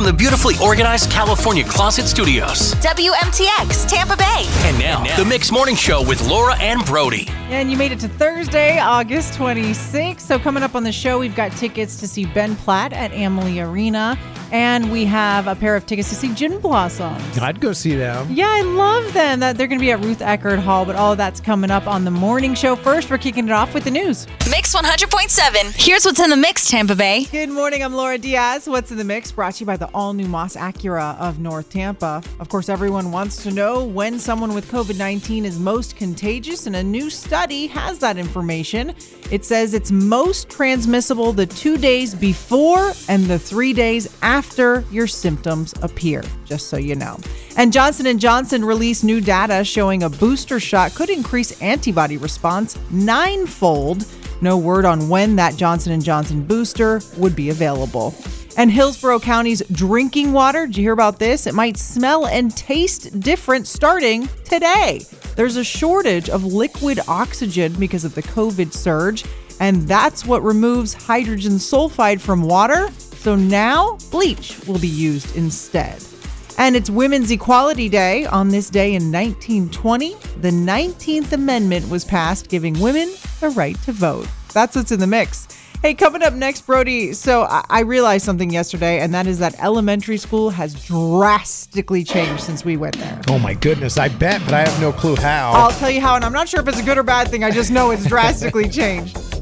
from the beautifully organized California Closet Studios. WMTX, Tampa Bay. And now, the Mix Morning Show with Laura and Brody. And you made it to Thursday, August 26th. So, coming up on the show, we've got tickets to see Ben Platt at Amalie Arena. And we have a pair of tickets to see Gin Blossoms. I'd go see them. Yeah, I love them. That they're going to be at Ruth Eckerd Hall, but all of that's coming up on the morning show. First, we're kicking it off with the news. Mix 100.7. Here's what's in the mix, Tampa Bay. Good morning. I'm Laura Diaz. What's in the mix? Brought to you by the all new Moss Acura of North Tampa. Of course, everyone wants to know when someone with COVID 19 is most contagious, and a new study has that information. It says it's most transmissible the two days before and the three days after your symptoms appear, just so you know. And Johnson & Johnson released new data showing a booster shot could increase antibody response ninefold. No word on when that Johnson & Johnson booster would be available. And Hillsborough County's drinking water, did you hear about this? It might smell and taste different starting today. There's a shortage of liquid oxygen because of the COVID surge, and that's what removes hydrogen sulfide from water. So now bleach will be used instead. And it's Women's Equality Day. On this day in 1920, the 19th Amendment was passed, giving women the right to vote. That's what's in the mix. Hey, coming up next, Brody. So I, realized something yesterday, and that is that elementary school has drastically changed since we went there. Oh my goodness, I bet, but I have no clue how. I'll tell you how, and I'm not sure if it's a good or bad thing. I just know it's drastically changed.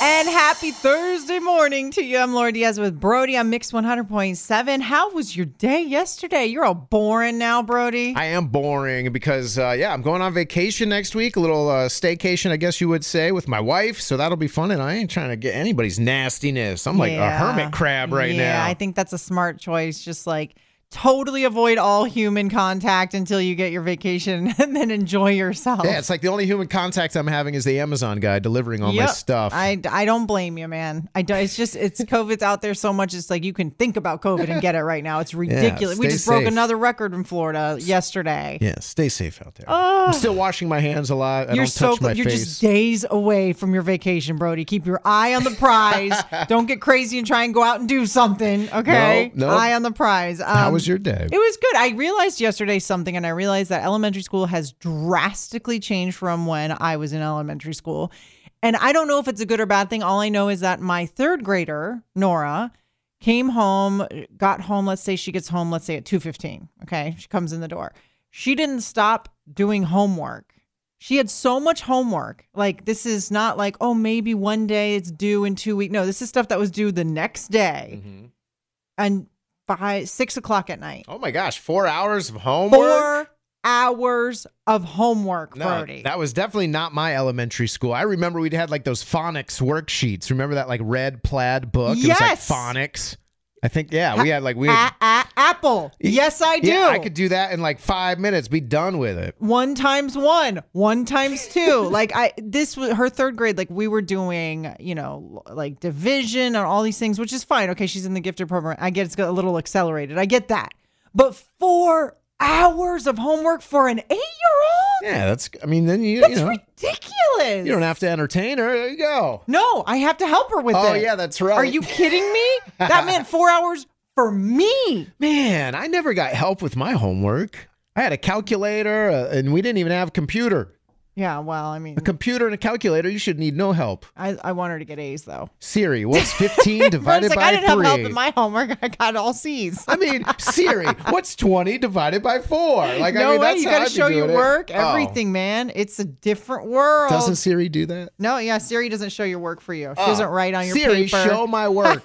And happy Thursday morning to you. I'm Laura Diaz with Brody on Mix 100.7. How was your day yesterday? You're all boring now, Brody. I am boring because, uh, yeah, I'm going on vacation next week, a little uh, staycation, I guess you would say, with my wife. So that'll be fun. And I ain't trying to get anybody's nastiness. I'm like a hermit crab right yeah, now. Yeah, I think that's a smart choice. Just like totally avoid all human contact until you get your vacation and then enjoy yourself. yeah, it's like the only human contact I'm having is the Amazon guy delivering all my stuff. I, I don't blame you, man. I do, it's just it's COVID's out there so much. It's like you can think about COVID and get it right now. It's ridiculous. we stay just broke another record in Florida yesterday. yeah, stay safe out there. I'm still washing my hands a lot. I You're so cl- you're face. just days away from your vacation, Brody. Keep your eye on the prize. don't get crazy and try and go out and do something. Okay, No, no. eye on the prize. Um, was your day? It was good. I realized yesterday something, and I realized that elementary school has drastically changed from when I was in elementary school. And I don't know if it's a good or bad thing. All I know is that my third grader, Nora, came home, got home, let's say she gets home, let's say at 2:15. Okay. She comes in the door. She didn't stop doing homework. She had so much homework. Like this is not like, oh, maybe one day it's due in two weeks. No, this is stuff that was due the next day. Mm-hmm. And by six o'clock at night. oh my gosh, four hours of homework? Four hours of homework, No, Brody. that was definitely not my elementary school. I remember we'd had like those phonics worksheets. Remember that like red plaid book? It Yes. was like phonics. I think yeah, we had like we A- had, a- Apple. Yes, I do. yeah, I could do that in like five minutes, be done with it. one times one, one times two. like I, this was her third grade. Like we were doing, you know, like division and all these things, which is fine. Okay, she's in the gifted program. I get it's got a little accelerated. I get that. But four hours of homework for an eight-year-old? Yeah, that's. I mean, then you That's you know ridiculous. you don't have to entertain her. There you go. No, I have to help her with Oh it. Oh yeah, that's right. Are you kidding me? That meant four hours for me. man? I never got help with my homework. I had a calculator, uh, and we didn't even have a computer. Yeah, well, I mean, A computer and a calculator, you should need no help. I, I want her to get A's though. Siri, what's 15 Rose divided like, by I didn't have help 3? in my homework. I got all C's. I mean, Siri, what's 20 divided by 4? Like, no I mean, way. that's You got to show your work, Oh. everything, man. It's a different world. Doesn't Siri do that? no, yeah, Siri doesn't show your work for you. She doesn't write on your Oh. Siri, paper. show my work.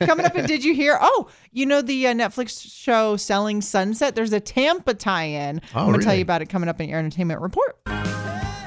Coming up, and did you hear? Oh, you know the uh, Netflix show Selling Sunset? There's a Tampa tie-in. Oh, I'm gonna tell really? you about it coming up in your entertainment report.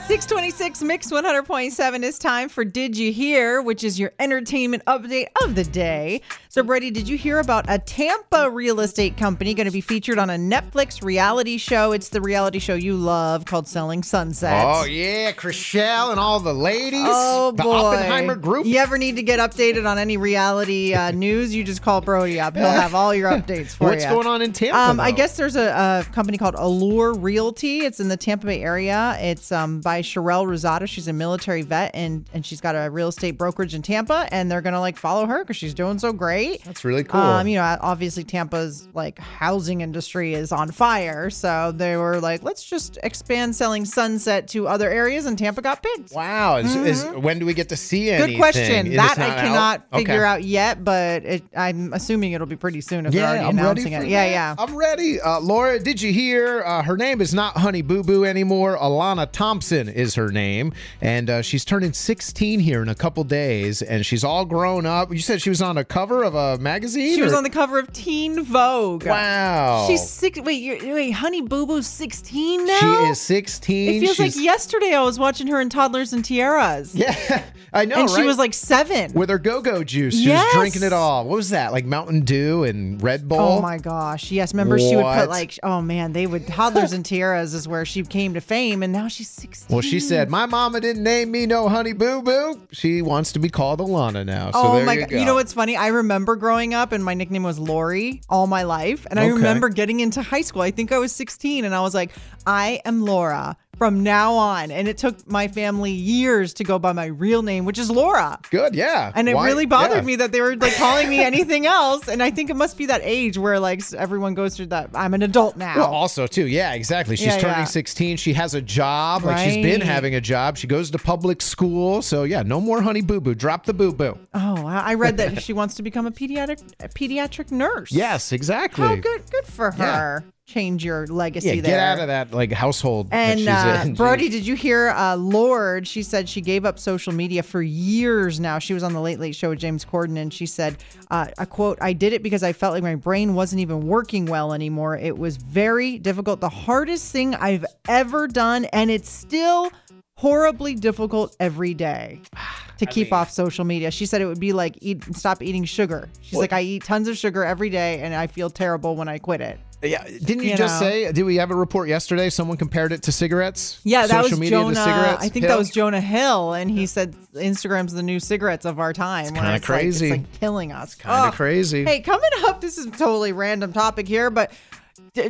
626 Mix 100.7 is time for Did You Hear, which is your entertainment update of the day. So, Brady, did you hear about a Tampa real estate company going to be featured on a Netflix reality show? It's the reality show you love called Selling Sunset. oh, yeah, Chrishell and all the ladies. Oh the boy! Oppenheimer group. You ever need to get updated on any reality uh, news? You just call Brody up. He'll have all your updates for What's you. What's going on in Tampa? Um, I guess there's a, a company called Allure Realty. It's in the Tampa Bay area. It's um, by Sharelle Rosado. She's a military vet and and she's got a real estate brokerage in Tampa. And they're gonna like follow her because she's doing so great. Right? That's really cool. Um, you know, obviously Tampa's like housing industry is on fire, so they were like, let's just expand selling Sunset to other areas, and Tampa got picked. wow. Is, is when do we get to see Mm-hmm. Good question. Is That I cannot out? figure Okay. out yet, but it, I'm assuming it'll be pretty soon if they're Yeah, already I'm ready announcing it. Yeah, that. yeah. I'm ready. Uh, Laura, did you hear? Uh, her name is not Honey Boo Boo anymore. Alana Thompson is her name, and uh, she's turning 16 here in a couple days, and she's all grown up. You said she was on a cover of a magazine. She was on the cover of Teen Vogue. Wow. She's six. Wait, you're, wait, Honey Boo Boo's 16 now. She is 16. It feels She's- like yesterday I was watching her in Toddlers and Tiaras. Yeah, I know. and she was like seven. with her go-go juice. She Yes. was drinking it all. What was that? Like Mountain Dew and Red Bull. Oh my gosh! Yes, remember she would put like, oh man, they would toddlers and tiaras is where she came to fame, and now she's sixteen. Well, she said, "My mama didn't name me no Honey Boo Boo. She wants to be called Alana now." So oh my you god! go. You know what's funny? I remember growing up, and my nickname was Lori all my life, and I Okay. remember getting into high school. I think I was sixteen, and I was like, I am Laura from now on, and it took my family years to go by my real name, which is Laura. Good, yeah. And it Why- really bothered yeah. me that they were like calling me anything else. And I think it must be that age where like everyone goes through that. I'm an adult now. Well, also too, yeah, exactly. She's Yeah, turning yeah. 16. 16. She has a job. Like she's been having a job. She goes to public school. So yeah, no more Honey Boo Boo. Drop the Boo Boo. oh, I read that she wants to become a pediatric a pediatric nurse. Yes, exactly. Oh, good, good for her. Change your legacy Yeah, there. get out of that like household And she's uh, in. Brody, did you hear uh, Lorde? She said she gave up social media for years now. She was on the Late Late Show with James Corden, and she said, uh, "I quote: I did it because I felt like my brain wasn't even working well anymore. It was very difficult, the hardest thing I've ever done, and it's still horribly difficult every day." To keep off social media, she said it would be like eat stop eating sugar. She's like, I eat tons of sugar every day, and I feel terrible when I quit it. Yeah, didn't you, you just know. say? Did we have a report yesterday? Someone compared it to cigarettes. Yeah, that Social was media Jonah. to cigarettes. I think Hill? that was Jonah Hill, and he said Instagram's the new cigarettes of our time. It's kinda crazy. Like, it's like killing us. Kinda Ugh. crazy. Hey, coming up, this is a totally random topic here, but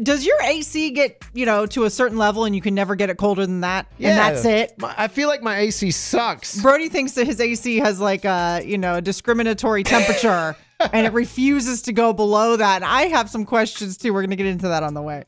does your AC get you know to a certain level and you can never get it colder than that, and that's it? My- I feel like my AC sucks. Brody thinks that his AC has like a you know a discriminatory temperature, and it refuses to go below that. And I have some questions too. We're gonna get into that on the way.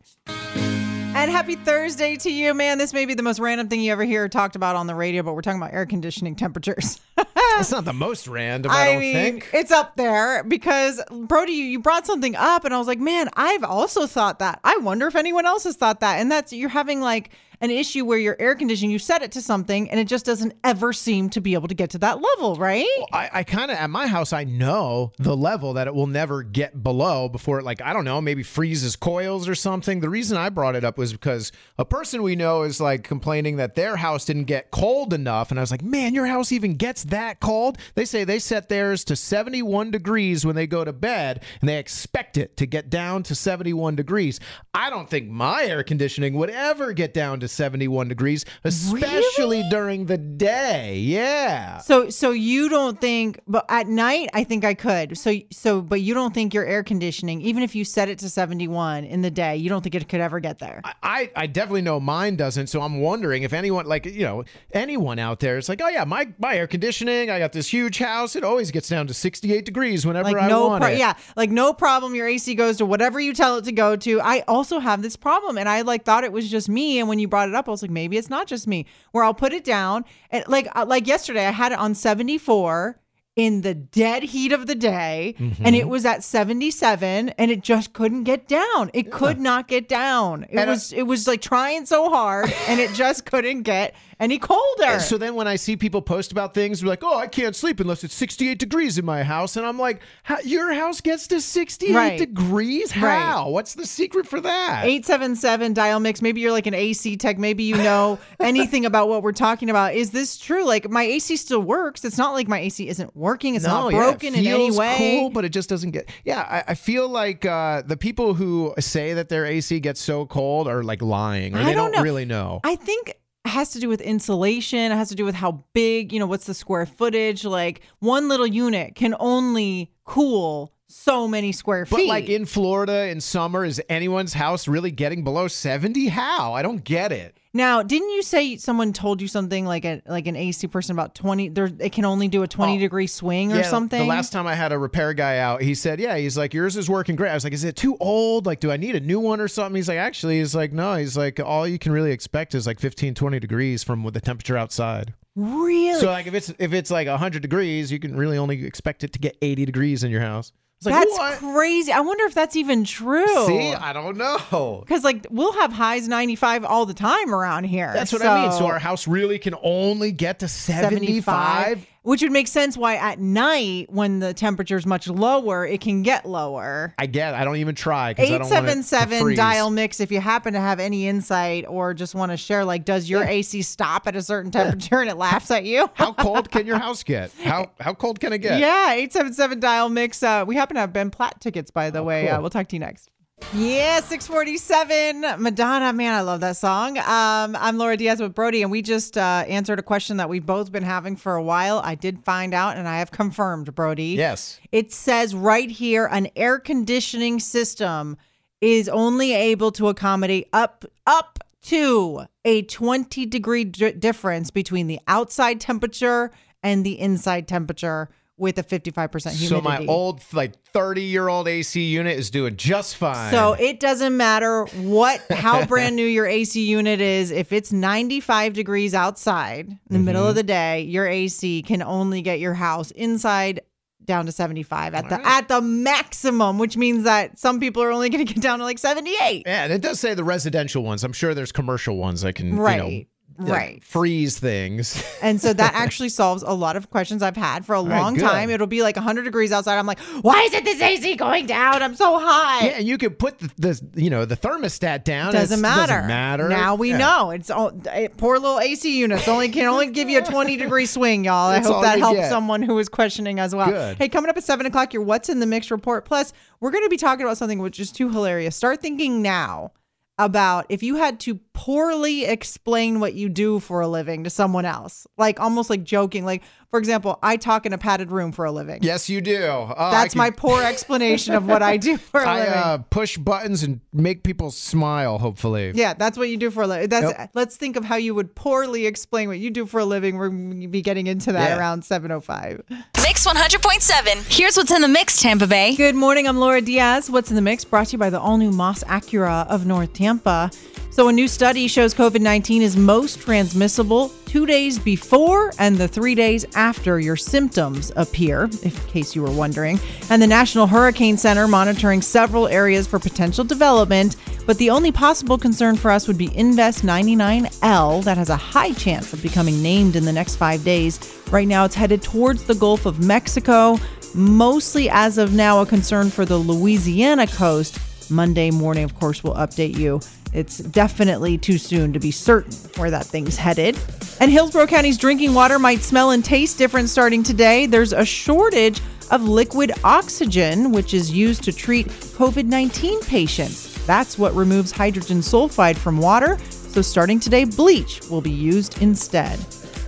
And happy Thursday to you, man. This may be the most random thing you ever hear talked about on the radio, but we're talking about air conditioning temperatures. That's not the most random. I, don't mean, think. it's up there because Brody, you, you brought something up, and I was like, man, I've also thought that. I wonder if anyone else has thought that. And that's you're having like an issue where your air conditioning, you set it to something, and it just doesn't ever seem to be able to get to that level, right? I, I kind of at my house I know the level that it will never get below before it like I don't know maybe freezes coils or something. The reason I brought it up was because a person we know is like complaining that their house didn't get cold enough, and I was like, man, your house even gets that cold? They say they set theirs to 71 degrees when they go to bed, and they expect it to get down to 71 degrees. I don't think my air conditioning would ever get down to 71 degrees, especially during the day. Yeah. So so you don't think but at night I think I could. So so but you don't think your air conditioning even if you set it to 71 in the day, you don't think it could ever get there. I, I definitely know mine doesn't. So I'm wondering if anyone, like, you know, anyone out there is like, oh, yeah, my, my air conditioning, I got this huge house. It always gets down to 68 degrees whenever Like I no want pro- it. yeah, like no problem your AC goes to whatever you tell it to go to. I also have this problem and I like thought it was just me and when you brought it up I was like maybe it's not just me. Where I'll put it down and like uh, like yesterday I had it on 74 in the dead heat of the day Mm-hmm. and it was at 77 and it just couldn't get down it could not get down it And I- was it was like trying so hard and it just couldn't get any colder And so then when I see people post about things, like, oh, I can't sleep unless it's 68 degrees in my house. And I'm like, your house gets to 68 Right. degrees? Right. How? What's the secret for that? 877 dial mix. Maybe you're like an AC tech. Maybe you know anything about what we're talking about. Is this true? Like my AC still works. It's not like my AC isn't working. It's not yeah, it broken in any way. Cool, but it just doesn't get. Yeah, I, I feel like uh, the people who say that their AC gets so cold are like lying, or I they don't know. really know. I think has to do with insulation. It has to do with how big, you know, what's the square footage. Like one little unit can only cool so many square feet. But like in Florida in summer, is anyone's house really getting below 70? How? I don't get it. Now, didn't you say someone told you something like a like an AC person about twenty? There, it can only do a twenty Oh. degree swing or Yeah, something. The last time I had a repair guy out, he said, "Yeah, he's like yours is working great." I was like, "Is it too old? Like, do I need a new one or something?" He's like, "Actually, he's like, no. He's like, all you can really expect is like 15, 20 degrees from the temperature outside. really? So like, if it's if it's like hundred degrees, you can really only expect it to get eighty degrees in your house." Like, that's what? crazy. I wonder if that's even true. See, I don't know. Because like we'll have highs ninety five all the time around here. That's what I mean. So our house really can only get to seventy five. Which would make sense why at night when the temperature is much lower, it can get lower. I get. I don't even try because I don't want it to 877 dial mix if you happen to have any insight or just want to share like does your AC stop at a certain temperature and it laughs at you? How cold can your house get? How how cold can it get? Yeah, 877 dial mix. Uh, we happen to have Ben Platt tickets, by the way. cool. Uh, we'll talk to you next. Yeah, 647. Madonna, man, I love that song. Um, I'm Laura Diaz with Brody, and we just uh, answered a question that we've both been having for a while. I did find out, and I have confirmed, Brody. Yes. It says right here an air conditioning system is only able to accommodate up up to a 20 degree d- difference between the outside temperature and the inside temperature with a 55% humidity. So my old like 30 year old AC unit is doing just fine. So it doesn't matter what how brand new your AC unit is. If it's 95 degrees outside in the middle Mm-hmm. of the day, your AC can only get your house inside down to 75 at the right. at the maximum, which means that some people are only going to get down to like 78. yeah, and it does say the residential ones. I'm sure there's commercial ones that can Right, you know, right. freeze things. And so that actually solves a lot of questions I've had for a right, long good. time. It'll be like 100 degrees outside. I'm like, why isn't this AC going down? I'm so hot. yeah, and you could put the, the you know the thermostat down. Doesn't It's- matter. Doesn't matter. Now we Yeah. know it's all, it, poor little AC units only can only give you a 20 degree swing, y'all. I That's hope that helps get. someone who is questioning as well. Good. Hey, coming up at seven o'clock, your What's in the Mix report. Plus, we're going to be talking about something which is too hilarious. Start thinking now about if you had to poorly explain what you do for a living to someone else, like almost like joking. Like, for example, I talk in a padded room for a living. Yes, you do. Uh, That's can- my poor explanation of what I do for a I living. uh, push buttons and make people smile. Hopefully. Yeah, that's what you do for a living. That's Yep. let's think of how you would poorly explain what you do for a living. We're going to be getting into that Yeah. around 7:05. Mix 100.7. Here's what's in the mix, Tampa Bay. Good morning. I'm Laura Diaz. What's in the mix? Brought to you by the all-new Moss Acura of North Tampa. So a new study shows COVID-19 is most transmissible 2 days before and the 3 days after your symptoms appear, in case you were wondering. And the National Hurricane Center monitoring several areas for potential development, but the only possible concern for us would be Invest 99L that has a high chance of becoming named in the next 5 days. Right now it's headed towards the Gulf of Mexico mostly as of now a concern for the Louisiana coast. Monday morning, of course, we'll update you. It's definitely too soon to be certain where that thing's headed. And Hillsborough County's drinking water might smell and taste different starting today. There's a shortage of liquid oxygen, which is used to treat COVID 19 patients. That's what removes hydrogen sulfide from water. So starting today, bleach will be used instead.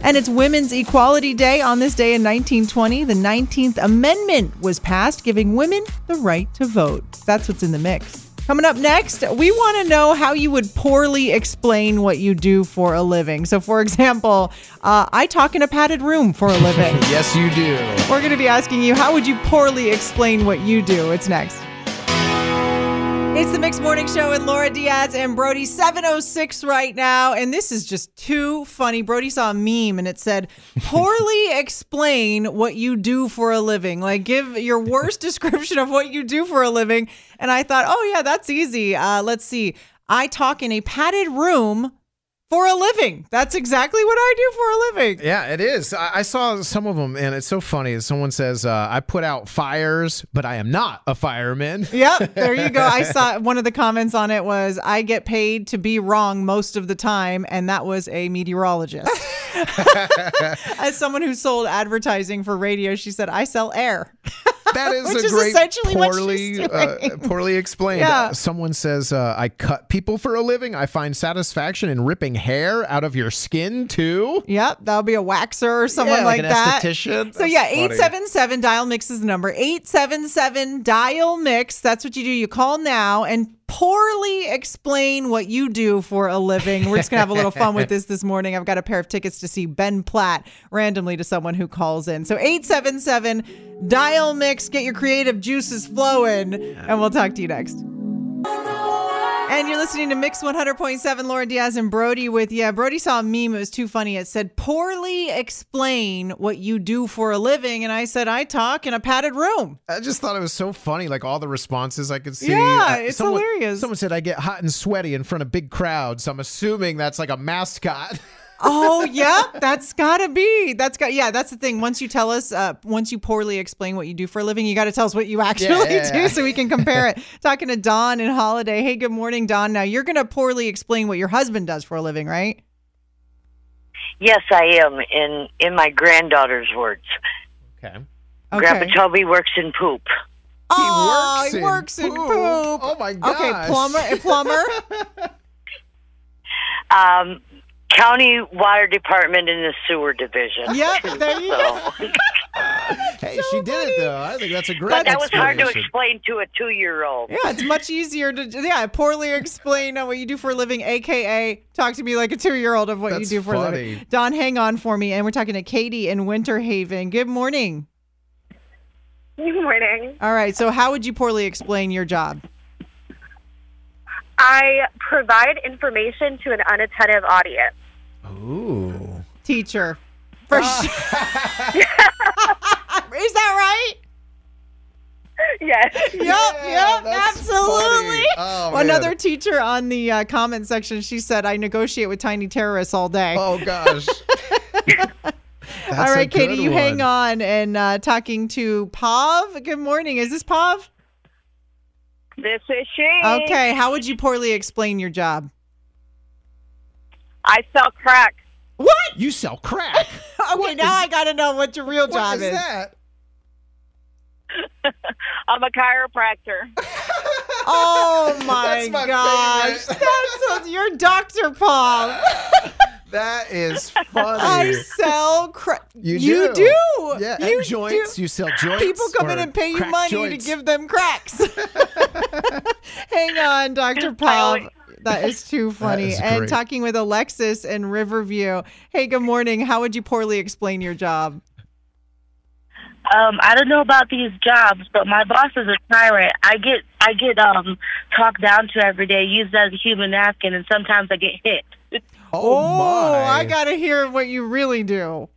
And it's Women's Equality Day. On this day in 1920, the 19th Amendment was passed, giving women the right to vote. That's what's in the mix. Coming up next, we want to know how you would poorly explain what you do for a living. So, for example, uh, I talk in a padded room for a living. Yes, you do. We're going to be asking you, how would you poorly explain what you do? It's next. It's the Mixed Morning Show with Laura Diaz and Brody 706 right now. And this is just too funny. Brody saw a meme and it said, poorly explain what you do for a living. Like, give your worst description of what you do for a living. And I thought, oh, yeah, that's easy. Uh, let's see. I talk in a padded room for a living. That's exactly what I do for a living. Yeah, it is. I, I saw some of them, and it's so funny. Someone says, uh, "I put out fires, but I am not a fireman." Yep, there you go. I saw one of the comments on it was I get paid to be wrong most of the time, and that was a meteorologist. As someone who sold advertising for radio, she said, I sell air. That is Which a is great essentially poorly uh, poorly explained. Yeah. Someone says uh, I cut people for a living. I find satisfaction in ripping hair out of your skin too. Yep, that'll be a waxer or someone Yeah, like, like that. esthetician. So That's yeah, eight seven seven dial mix is the number. Eight seven seven dial mix. That's what you do. You call now and poorly explain what you do for a living. We're just gonna have a little fun with this this morning. I've got a pair of tickets to see Ben Platt randomly to someone who calls in. So eight seven seven dial mix. Get your creative juices flowing, and we'll talk to you next. And you're listening to Mix 100.7, Laura Diaz and Brody with you. Brody saw a meme. It was too funny. It said, poorly explain what you do for a living. And I said, I talk in a padded room. I just thought it was so funny, like all the responses I could see. Yeah, it's someone, hilarious. Someone said I get hot and sweaty in front of big crowds. I'm assuming that's like a mascot. Oh, yeah, that's gotta be. That's got, yeah, that's the thing. Once you tell us, uh, once you poorly explain what you do for a living, you got to tell us what you actually yeah, do yeah. so we can compare it. Talking to Don and Holiday. Hey, good morning, Don. Now, you're going to poorly explain what your husband does for a living, right? Yes, I am. In in my granddaughter's words, Okay. Grandpa Toby works in poop. Oh, works he in works in poop. poop. Oh, my god. Okay, plumber. A plumber. Um, county water department in the sewer division. yep, there you go. So, Hey, she did it though. I think that's a great. but that was hard to explanation. explain to a two-year-old. Yeah, it's much easier to yeah poorly explain what you do for a living, aka talk to me like a two year old of what That's you do for a living. Don, hang on for me, and we're talking to Katie in Winter Haven. Good morning. Good morning. All right, so how would you poorly explain your job? I provide information to an unattentive audience. Ooh. Teacher, for Ah. sure. Is that right? Yes. Yep, yep, absolutely. funny. Oh, man. Another teacher on the uh, comment section, she said, "I negotiate with tiny terrorists all day." Oh gosh. That's All a right, Katie, good you hang on and uh, talking to Pav. Good morning. Is this Pav? This is she. Okay. How would you poorly explain your job? I sell crack. What? You sell crack. Okay, What now is- I got to know what your real job is is. that? I'm a chiropractor. Oh my, That's my gosh. favorite. That's so, you're Dr. Pav. That is funny. I sell crack. You You do. do. Yeah, you and joints. do. You sell joints. People come in and pay you money joints. to give them cracks. Hang on, Dr. Pav. Always- That is too funny. is and great. talking with Alexis in Riverview. Hey, good morning. How would you poorly explain your job? Um, I don't know about these jobs, but my boss is a tyrant. I get I get um talked down to every day, used as a human napkin, and sometimes I get hit. Oh, my. I got to hear what you really do.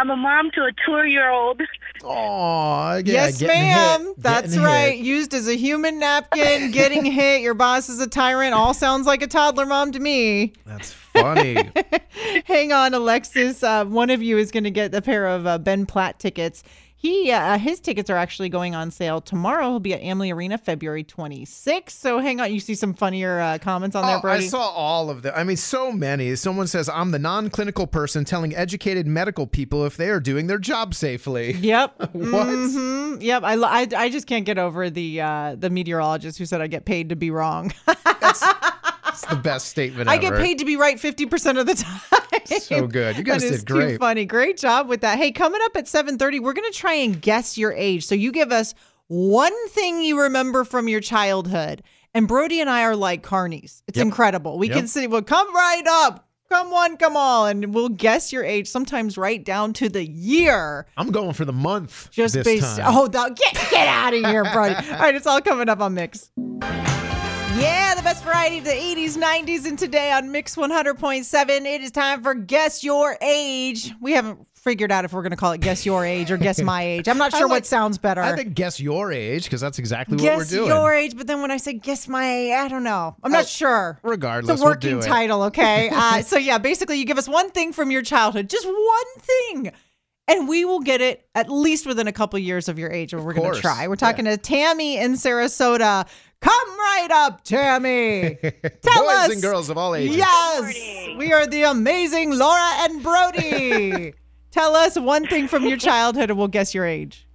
I'm a mom to a two-year-old. Aw, yeah, yes, getting ma'am. hit, That's getting right. hit. Used as a human napkin, getting hit. Your boss is a tyrant. All sounds like a toddler mom to me. That's funny. Hang on, Alexis. Uh, one of you is going to get a pair of uh, Ben Platt tickets. He uh, his tickets are actually going on sale tomorrow. He'll be at Amalie Arena February 26th. So hang on. You see some funnier uh, comments on there, Oh, I saw all of them. I mean, so many. Someone says, I'm the non clinical person telling educated medical people if they are doing their job safely. Yep. What? Mhm. Yep. I, I, I just can't get over the uh, the meteorologist who said I get paid to be wrong. It's the best statement I ever. get paid to be right 50% of the time. So good. You guys did is Too great. funny. Great job with that. Hey, coming up at 7:30, we're going to try and guess your age. So you give us one thing you remember from your childhood. And Brody and I are like carnies. It's Yep. incredible. We Yep. can say, well, come right up. Come one, come all. And we'll guess your age, sometimes right down to the year. I'm going for the month. Just based. time. Oh, get get out of here, Brody. All right, it's all coming up on Mix. Yeah, the best variety of the 80s, 90s, and today on Mix 100.7. It is time for Guess Your Age. We haven't figured out if we're going to call it Guess Your Age or Guess My Age. I'm not sure like- what sounds better. I think guess your age because that's exactly what we're doing. Guess your age, but then when I say guess my age, I don't know. I'm not Oh, sure. regardless, it's a we'll working it. title, okay? uh, so yeah, basically, you give us one thing from your childhood, just one thing, and we will get it at least within a couple years of your age. Or we're going to try. We're talking to Tammy in Sarasota. Come right up, Tammy. Tell Boys us. and girls of all ages. Yes, we are the amazing Laura and Brody. Tell us one thing from your childhood, and we'll guess your age.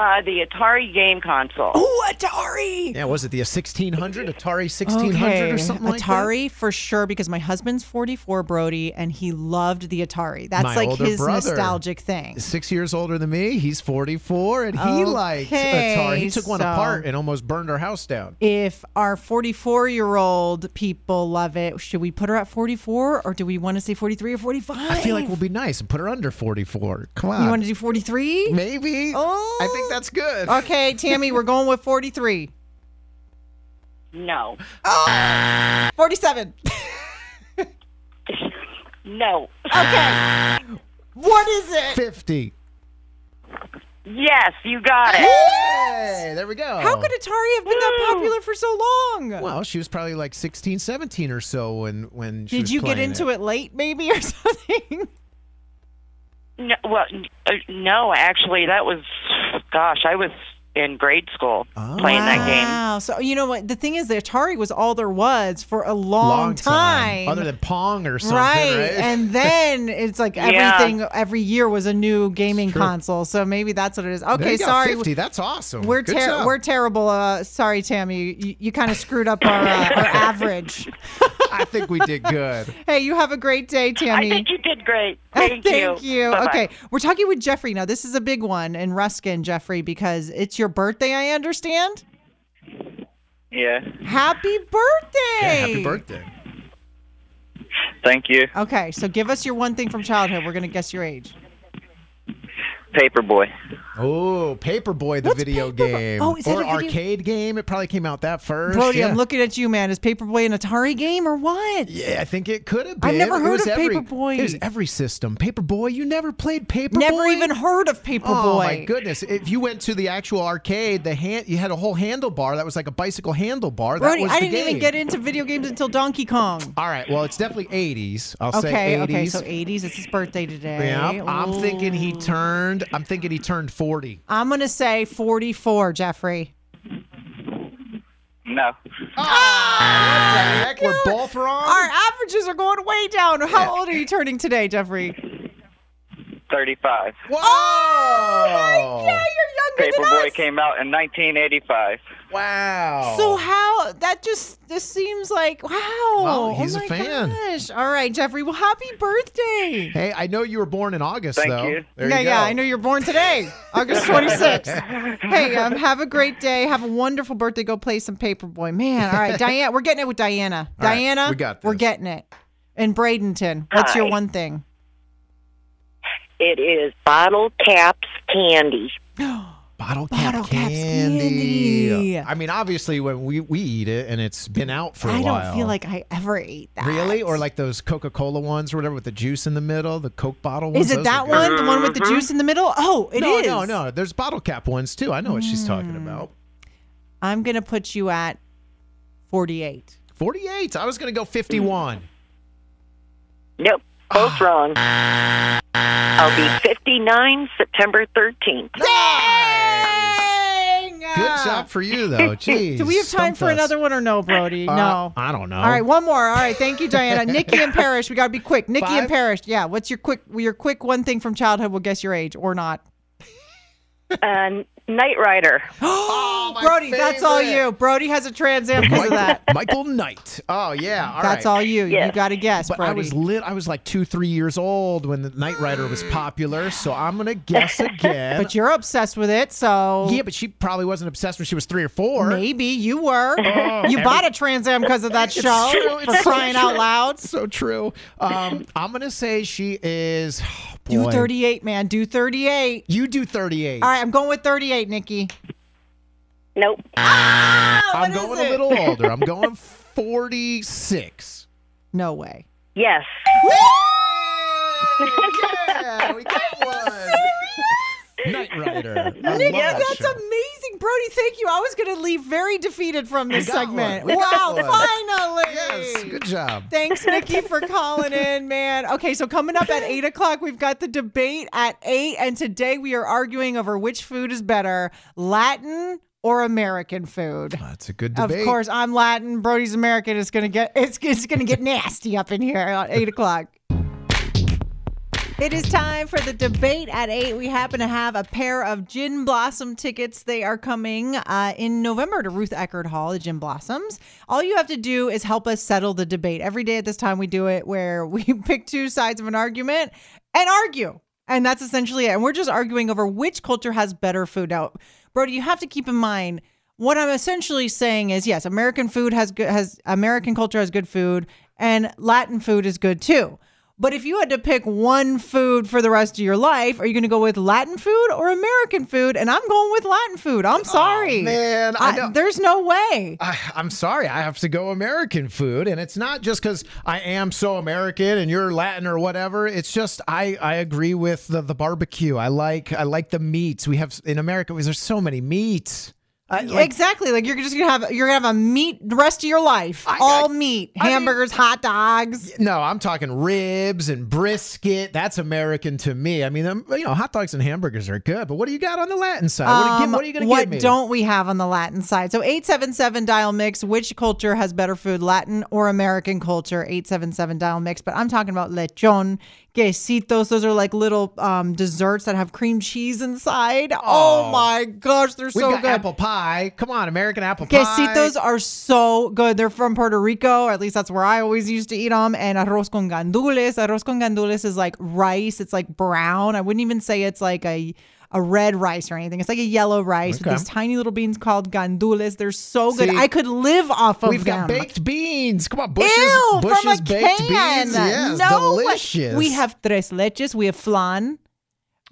Uh, the Atari game console. Oh, Atari. Yeah, was it the 1600 Atari 1600 Okay, or something like that? Atari for sure because my husband's 44, Brody, and he loved the Atari. That's My like his brother. nostalgic thing. Six years older than me. He's 44, and he likes Atari. He took one apart and almost burned our house down. If our 44 year old people love it, should we put her at 44 or do we want to say 43 or 45? I feel like we'll be nice and put her under 44. Come on. You want to do 43? Maybe. Oh. I think that's good. Okay, Tammy, we're going with 43. No. Oh, 47. No. Okay. What is it? 50. Yes, you got it. Hey, there we go. How could Atari have been that popular for so long? Well, she was probably like 16, 17 or so when when she Did was you get playing into it. late, maybe, or something? No, well, n- uh, no, actually, that was, gosh, I was in grade school playing that game. Wow. So you know what? The thing is, the Atari was all there was for a long, Long time. Other than Pong or something, right. right? And then it's like Yeah. everything every year was a new gaming console. So maybe that's what it is. There Okay, you go, sorry. 50. That's awesome. We're ter- we're terrible. Uh, sorry, Tammy. You, you kind of screwed up our uh, our average. I think we did good. Hey, you have a great day, Tammy. I think you did great. Thank, Thank you. Bye-bye. Okay, we're talking with Jeffrey now. This is a big one in Ruskin, Jeffrey, because it's your birthday. I understand. Yeah. Happy birthday! Yeah, happy birthday. Thank you. Okay, so give us your one thing from childhood. We're gonna guess your age. Paperboy. Oh, Paperboy, the What's video Paperboy? game. Oh, is that or a video- arcade game. It probably came out that first. Brody, yeah. I'm looking at you, man. Is Paperboy an Atari game or what? Yeah, I think it could have been. I've never It heard was of every, Paperboy. It was every system. Paperboy, you never played Paperboy? Never even heard of Paperboy. Oh my goodness! If you went to the actual arcade, the hand you had a whole handlebar that was like a bicycle handlebar. Brody, that was I the didn't even game. get into video games until Donkey Kong. All right, well, it's definitely 80s. I'll Okay, say 80s. okay, okay. so 80s. It's his birthday today. yeah, I'm thinking he Ooh. Turned. I'm thinking he turned 40. I'm gonna say 44, Jeffrey. No. Heck, we're both wrong. Our averages are going way down. How old are you turning today, Jeffrey? 35. Whoa! Oh, Yeah, you're younger than Paperboy us. came out in 1985. Wow. So how that just this seems like wow. Well, he's oh a my fan. Gosh. All right, Jeffrey. Well, happy birthday. Hey, I know you were born in August, Thank though. you. There yeah, you yeah. go. I know you're born today, August 26th. hey, um, have a great day. Have a wonderful birthday. Go play some Paperboy, man. All right, Diana. We're getting it with Diana. All right, Diana, we got We're getting it. In Bradenton, what's your one thing? It is bottle caps candy. Bottle cap Bottle caps candy. candy. I mean, obviously, when we, we eat it and it's been out for a I while. I don't feel like I ever ate that. Really? Or like those Coca Cola ones or whatever with the juice in the middle, the Coke bottle ones? Is it Those that good. one? The one with the mm-hmm. juice in the middle? Oh, it is. no, no, no. There's bottle cap ones too. I know what she's talking mm. about. I'm gonna put you at 48. 48. I was going to go 51. Nope, both wrong. I'll be 59 September 13th. Dang! Good job for you, though. Jeez. Do we have time for us. another one or no, Brody? Uh, no. I don't know. All right, one more. All right, thank you, Diana. Nikki and Parrish, we gotta be quick. Nikki and Five? Parrish, yeah. What's your quick your quick one thing from childhood? We'll guess your age or not. Uh, Knight Rider. Oh, my Brody, that's all you. Brody has a Trans Am because of that. Michael Knight. Oh, yeah. All that's right. all you. You got to guess, But Brody. I was lit. I was like two, three years old when the Knight Rider was popular. So I'm gonna guess again. but you're obsessed with it, so yeah, but she probably wasn't obsessed when she was three or four. maybe you were. Oh, you bought a Trans Am because of that It's show. true, For it's so crying out loud. So true. Um, I'm gonna say she is. oh, Do boy. 38, man. Do 38. You do 38. All right, I'm going with 38, Nikki. Nope. Ah, ah, I'm what going a little older. I'm going 46. No way. Yes. yeah, we got one. Knight Rider. Nikki, that's amazing, Brody. Thank you. I was going to leave very defeated from this segment. Wow, finally. Yes, good job. Thanks, Nikki, for calling in, man. Okay, so coming up at 8 o'clock, we've got the debate at 8, and today we are arguing over which food is better Latin or American food. That's a good Of course, I'm Latin. Brody's American. It's gonna get it's, it's gonna get nasty up in here at eight o'clock. It is time for the debate at 8. We happen to have a pair of Gin Blossom tickets. They are coming uh, in November to Ruth Eckerd Hall the Gin Blossoms. All you have to do is help us settle the debate. Every day at this time, we do it where we pick two sides of an argument and argue. And that's essentially it. And we're just arguing over which culture has better food. Now, Brody, you have to keep in mind what I'm essentially saying is yes, American food has good has American culture has good food and Latin food is good too. But if you had to pick one food for the rest of your life, are you going to go with Latin food or American food? And I'm going with Latin food. I'm sorry. Oh, man, I there's no way. I, I'm sorry, I have to go American food, and it's not just because I am so American and you're Latin or whatever. It's just I I agree with the, the barbecue. I like I like the meats we have in America. There's so many meats. I, like, exactly. Like you're just gonna have you're gonna have a meat the rest of your life. I- All I- meat, I mean- hamburgers, hot dogs. No, I'm talking ribs and brisket. That's American to me. I mean, um, you know, hot dogs and hamburgers are good, but what do you got on the Latin side? what, Um, what are you going to what give me? What don't we have on the Latin side? So 877 dial mix. Which culture has better food, Latin or American culture? 877 dial mix. But I'm talking about lechon, quesitos. Those are like little um, desserts that have cream cheese inside. Oh, Oh. my gosh, they're so got good. apple pie. Come on, American apple pie. Quesitos are so good. They're from Puerto Rico, at least that's where I always used to eat them. And arroz con gandules. Arroz con gandules is like rice. It's like brown. I wouldn't even say it's like a a red rice or anything. It's like a yellow rice Okay. with these tiny little beans called gandules. They're so good. See, I could live off of them. We've got baked beans. Come on, Bush's, Ew, a baked can. beans. Yes, no, delicious. We have tres leches. We have flan.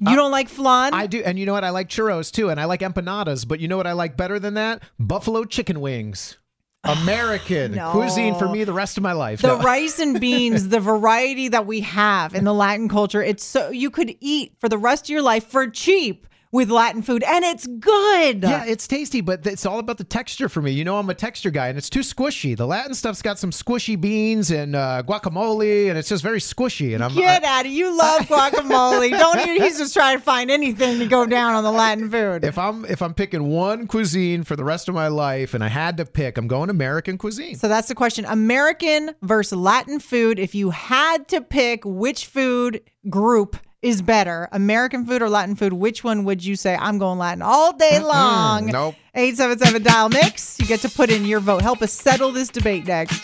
You uh, don't like flan? I do, and you know what? I like churros too, and I like empanadas. But you know what I like better than that? Buffalo chicken wings. American No. cuisine for me the rest of my life. the No. rice and beans, the variety that we have in the Latin culture, it's so you could eat for the rest of your life for cheap with Latin food, and it's good. Yeah, it's tasty, but it's all about the texture for me. You know, I'm a texture guy, and it's too squishy. The Latin stuff's got some squishy beans and uh, guacamole, and it's just very squishy. And I'm Get I- out of you love guacamole. Don't you? He's just trying to find anything to go down on the Latin food. if I'm if I'm picking one cuisine for the rest of my life, and I had to pick, I'm going American cuisine. So that's the question. American versus Latin food. If you had to pick which food group is better, American food or Latin food, which one would you say? I'm going Latin all day long. nope. 877 dial mix. You get to put in your vote. Help us settle this debate next.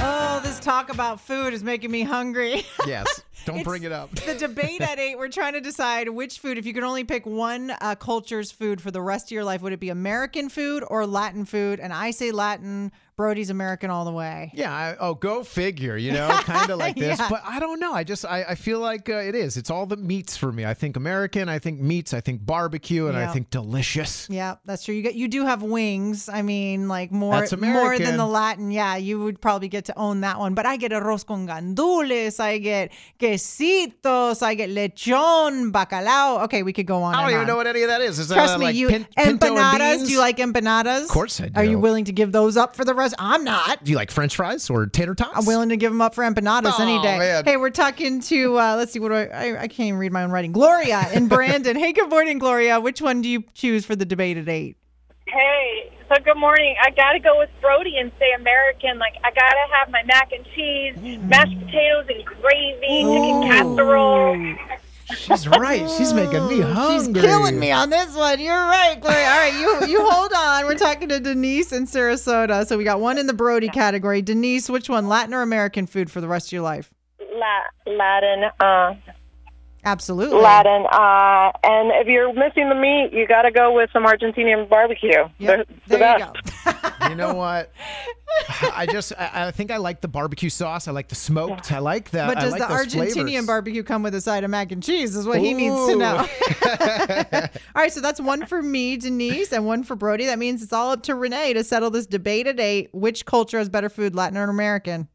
Oh, this talk about food is making me hungry. Yes, don't bring it up. the debate at eight, we're trying to decide which food, if you could only pick one uh, culture's food for the rest of your life, would it be American food or Latin food? And I say Latin, Brody's American all the way. Yeah. I, oh, go figure. You know, kind of like this. Yeah. But I don't know. I just I, I feel like uh, it is. It's all the meats for me. I think American. I think meats. I think barbecue, and Yeah. I think delicious. Yeah, that's true. You get you do have wings. I mean, like more more than the Latin. Yeah, you would probably get to own that one. But I get arroz con gandules. I get quesitos. I get lechon, bacalao. Okay, we could go on. I don't even on. know what any of that is. Is Trust that me, like you pin- empanadas. Do you like empanadas? Of course I do. Are you willing to give those up for the rest? I'm not. Do you like French fries or tater tots? I'm willing to give them up for empanadas any Oh, day. man. Hey, we're talking to uh, let's see what do I, I I can't even read my own writing. Gloria and Brandon. hey, good morning, Gloria. Which one do you choose for the debate at eight? Hey, so good morning. I got to go with Brody and say American. Like, I got to have my mac and cheese, mashed potatoes and gravy, chicken casserole. She's right. She's making me hungry. She's killing me on this one. You're right, Gloria. All right, you you hold on. We're talking to Denise in Sarasota. So we got one in the Brody category. Denise, which one, Latin or American food for the rest of your life? La- Latin, uh, Absolutely. Latin, uh, and if you're missing the meat, you got to go with some Argentinian barbecue. Yep, They're the there you best. go. You know what? I just I, I think I like the barbecue sauce. I like the smoked. I like that. But I does like the those Argentinian flavors. barbecue come with a side of mac and cheese? Is what he needs to know. all right, so that's one for me, Denise, and one for Brody. That means it's all up to Renee to settle this debate at eight. Which culture has better food, Latin or American?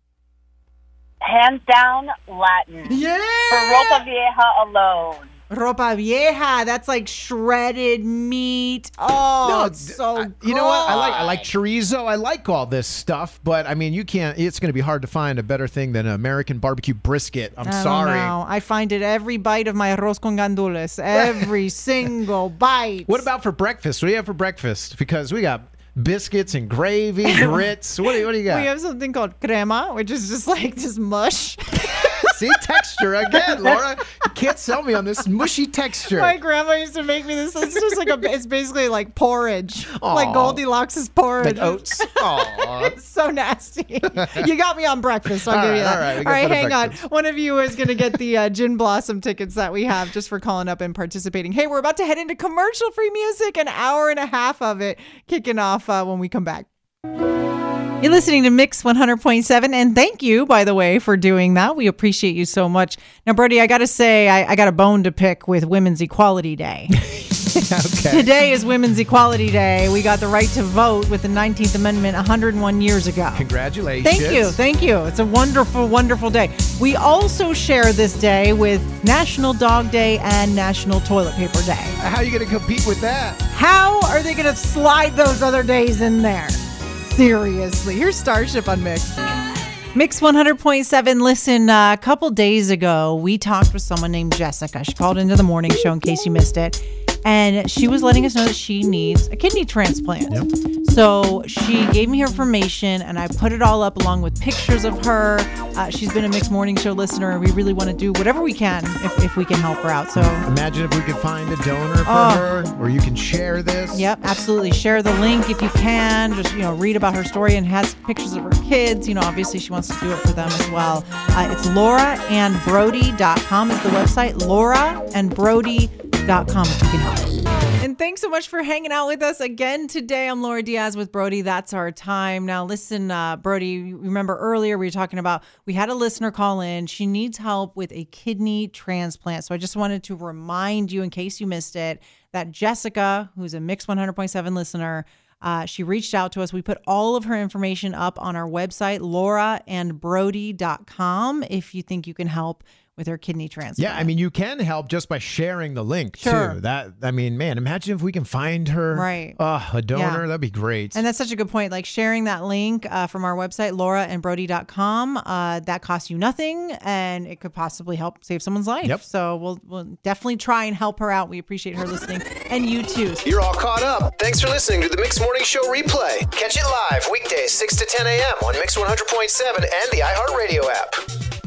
Hands down, Latin. Yeah. For Ropa Vieja alone. Ropa vieja. That's like shredded meat. Oh, No, it's so I- you know what? I like I like chorizo. I like all this stuff, but I mean, you can't. It's going to be hard to find a better thing than an American barbecue brisket. I'm I don't sorry. know. I find it every bite of my arroz con gandules. Every single bite. What about for breakfast? What do you have for breakfast? Because we got biscuits and gravy, grits. What do you, what do you got? We have something called crema, which is just like this mush. See, texture again, Laura. You can't sell me on this mushy texture. My grandma used to make me this. It's just like a. It's basically like porridge, like Aw. Goldilocks' porridge. Like oats. It's so nasty. you got me on breakfast. I'll All give you that. all right, all right hang on. One of you is going to get the uh, Gin Blossom tickets that we have just for calling up and participating. Hey, we're about to head into commercial free music, an hour and a half of it kicking off uh, when we come back. You're listening to Mix 100.7, and thank you, by the way, for doing that. We appreciate you so much. Now, Brody, I got to say, I, I got a bone to pick with Women's Equality Day. okay. Today is Women's Equality Day. We got the right to vote with the 19th Amendment 101 years ago. Congratulations. Thank you. Thank you. It's a wonderful, wonderful day. We also share this day with National Dog Day and National Toilet Paper Day. How are you going to compete with that? How are they going to slide those other days in there? Seriously. Here's Starship on Mix. Mix 100.7. Listen, uh, a couple days ago, we talked with someone named Jessica. She called into the morning show in case you missed it. And she was letting us know that she needs a kidney transplant. Yep. So she gave me her information and I put it all up along with pictures of her. Uh, she's been a Mix Morning Show listener and we really want to do whatever we can if, if we can help her out. So Imagine if we could find a donor for Oh. her, or you can share this. Yep, absolutely. Share the link if you can. Just you know, read about her story and has pictures of her kids. You know, obviously she wants to do it for them as well. Uh, it's lauraandbrody.com is the website. If you can help. And thanks so much for hanging out with us again today. I'm Laura Diaz with Brody. That's our time. Now, listen, uh, Brody, remember earlier we were talking about we had a listener call in. She needs help with a kidney transplant. So I just wanted to remind you, in case you missed it, that Jessica, who's a Mix 100.7 listener, uh, she reached out to us. We put all of her information up on our website, lauraandbrody.com, if you think you can help with her kidney transplant. Yeah, I mean, you can help just by sharing the link Sure. too. That I mean, man, imagine if we can find her, Right. Uh, a donor. Yeah. That'd be great. And that's such a good point. Like sharing that link uh, from our website, lauraandbrody.com, uh, that costs you nothing and it could possibly help save someone's life. Yep. So we'll, we'll definitely try and help her out. We appreciate her listening and you too. You're all caught up. Thanks for listening to the Mix Morning Show replay. Catch it live weekdays 6 to 10 a.m. on Mix 100.7 and the iHeartRadio app.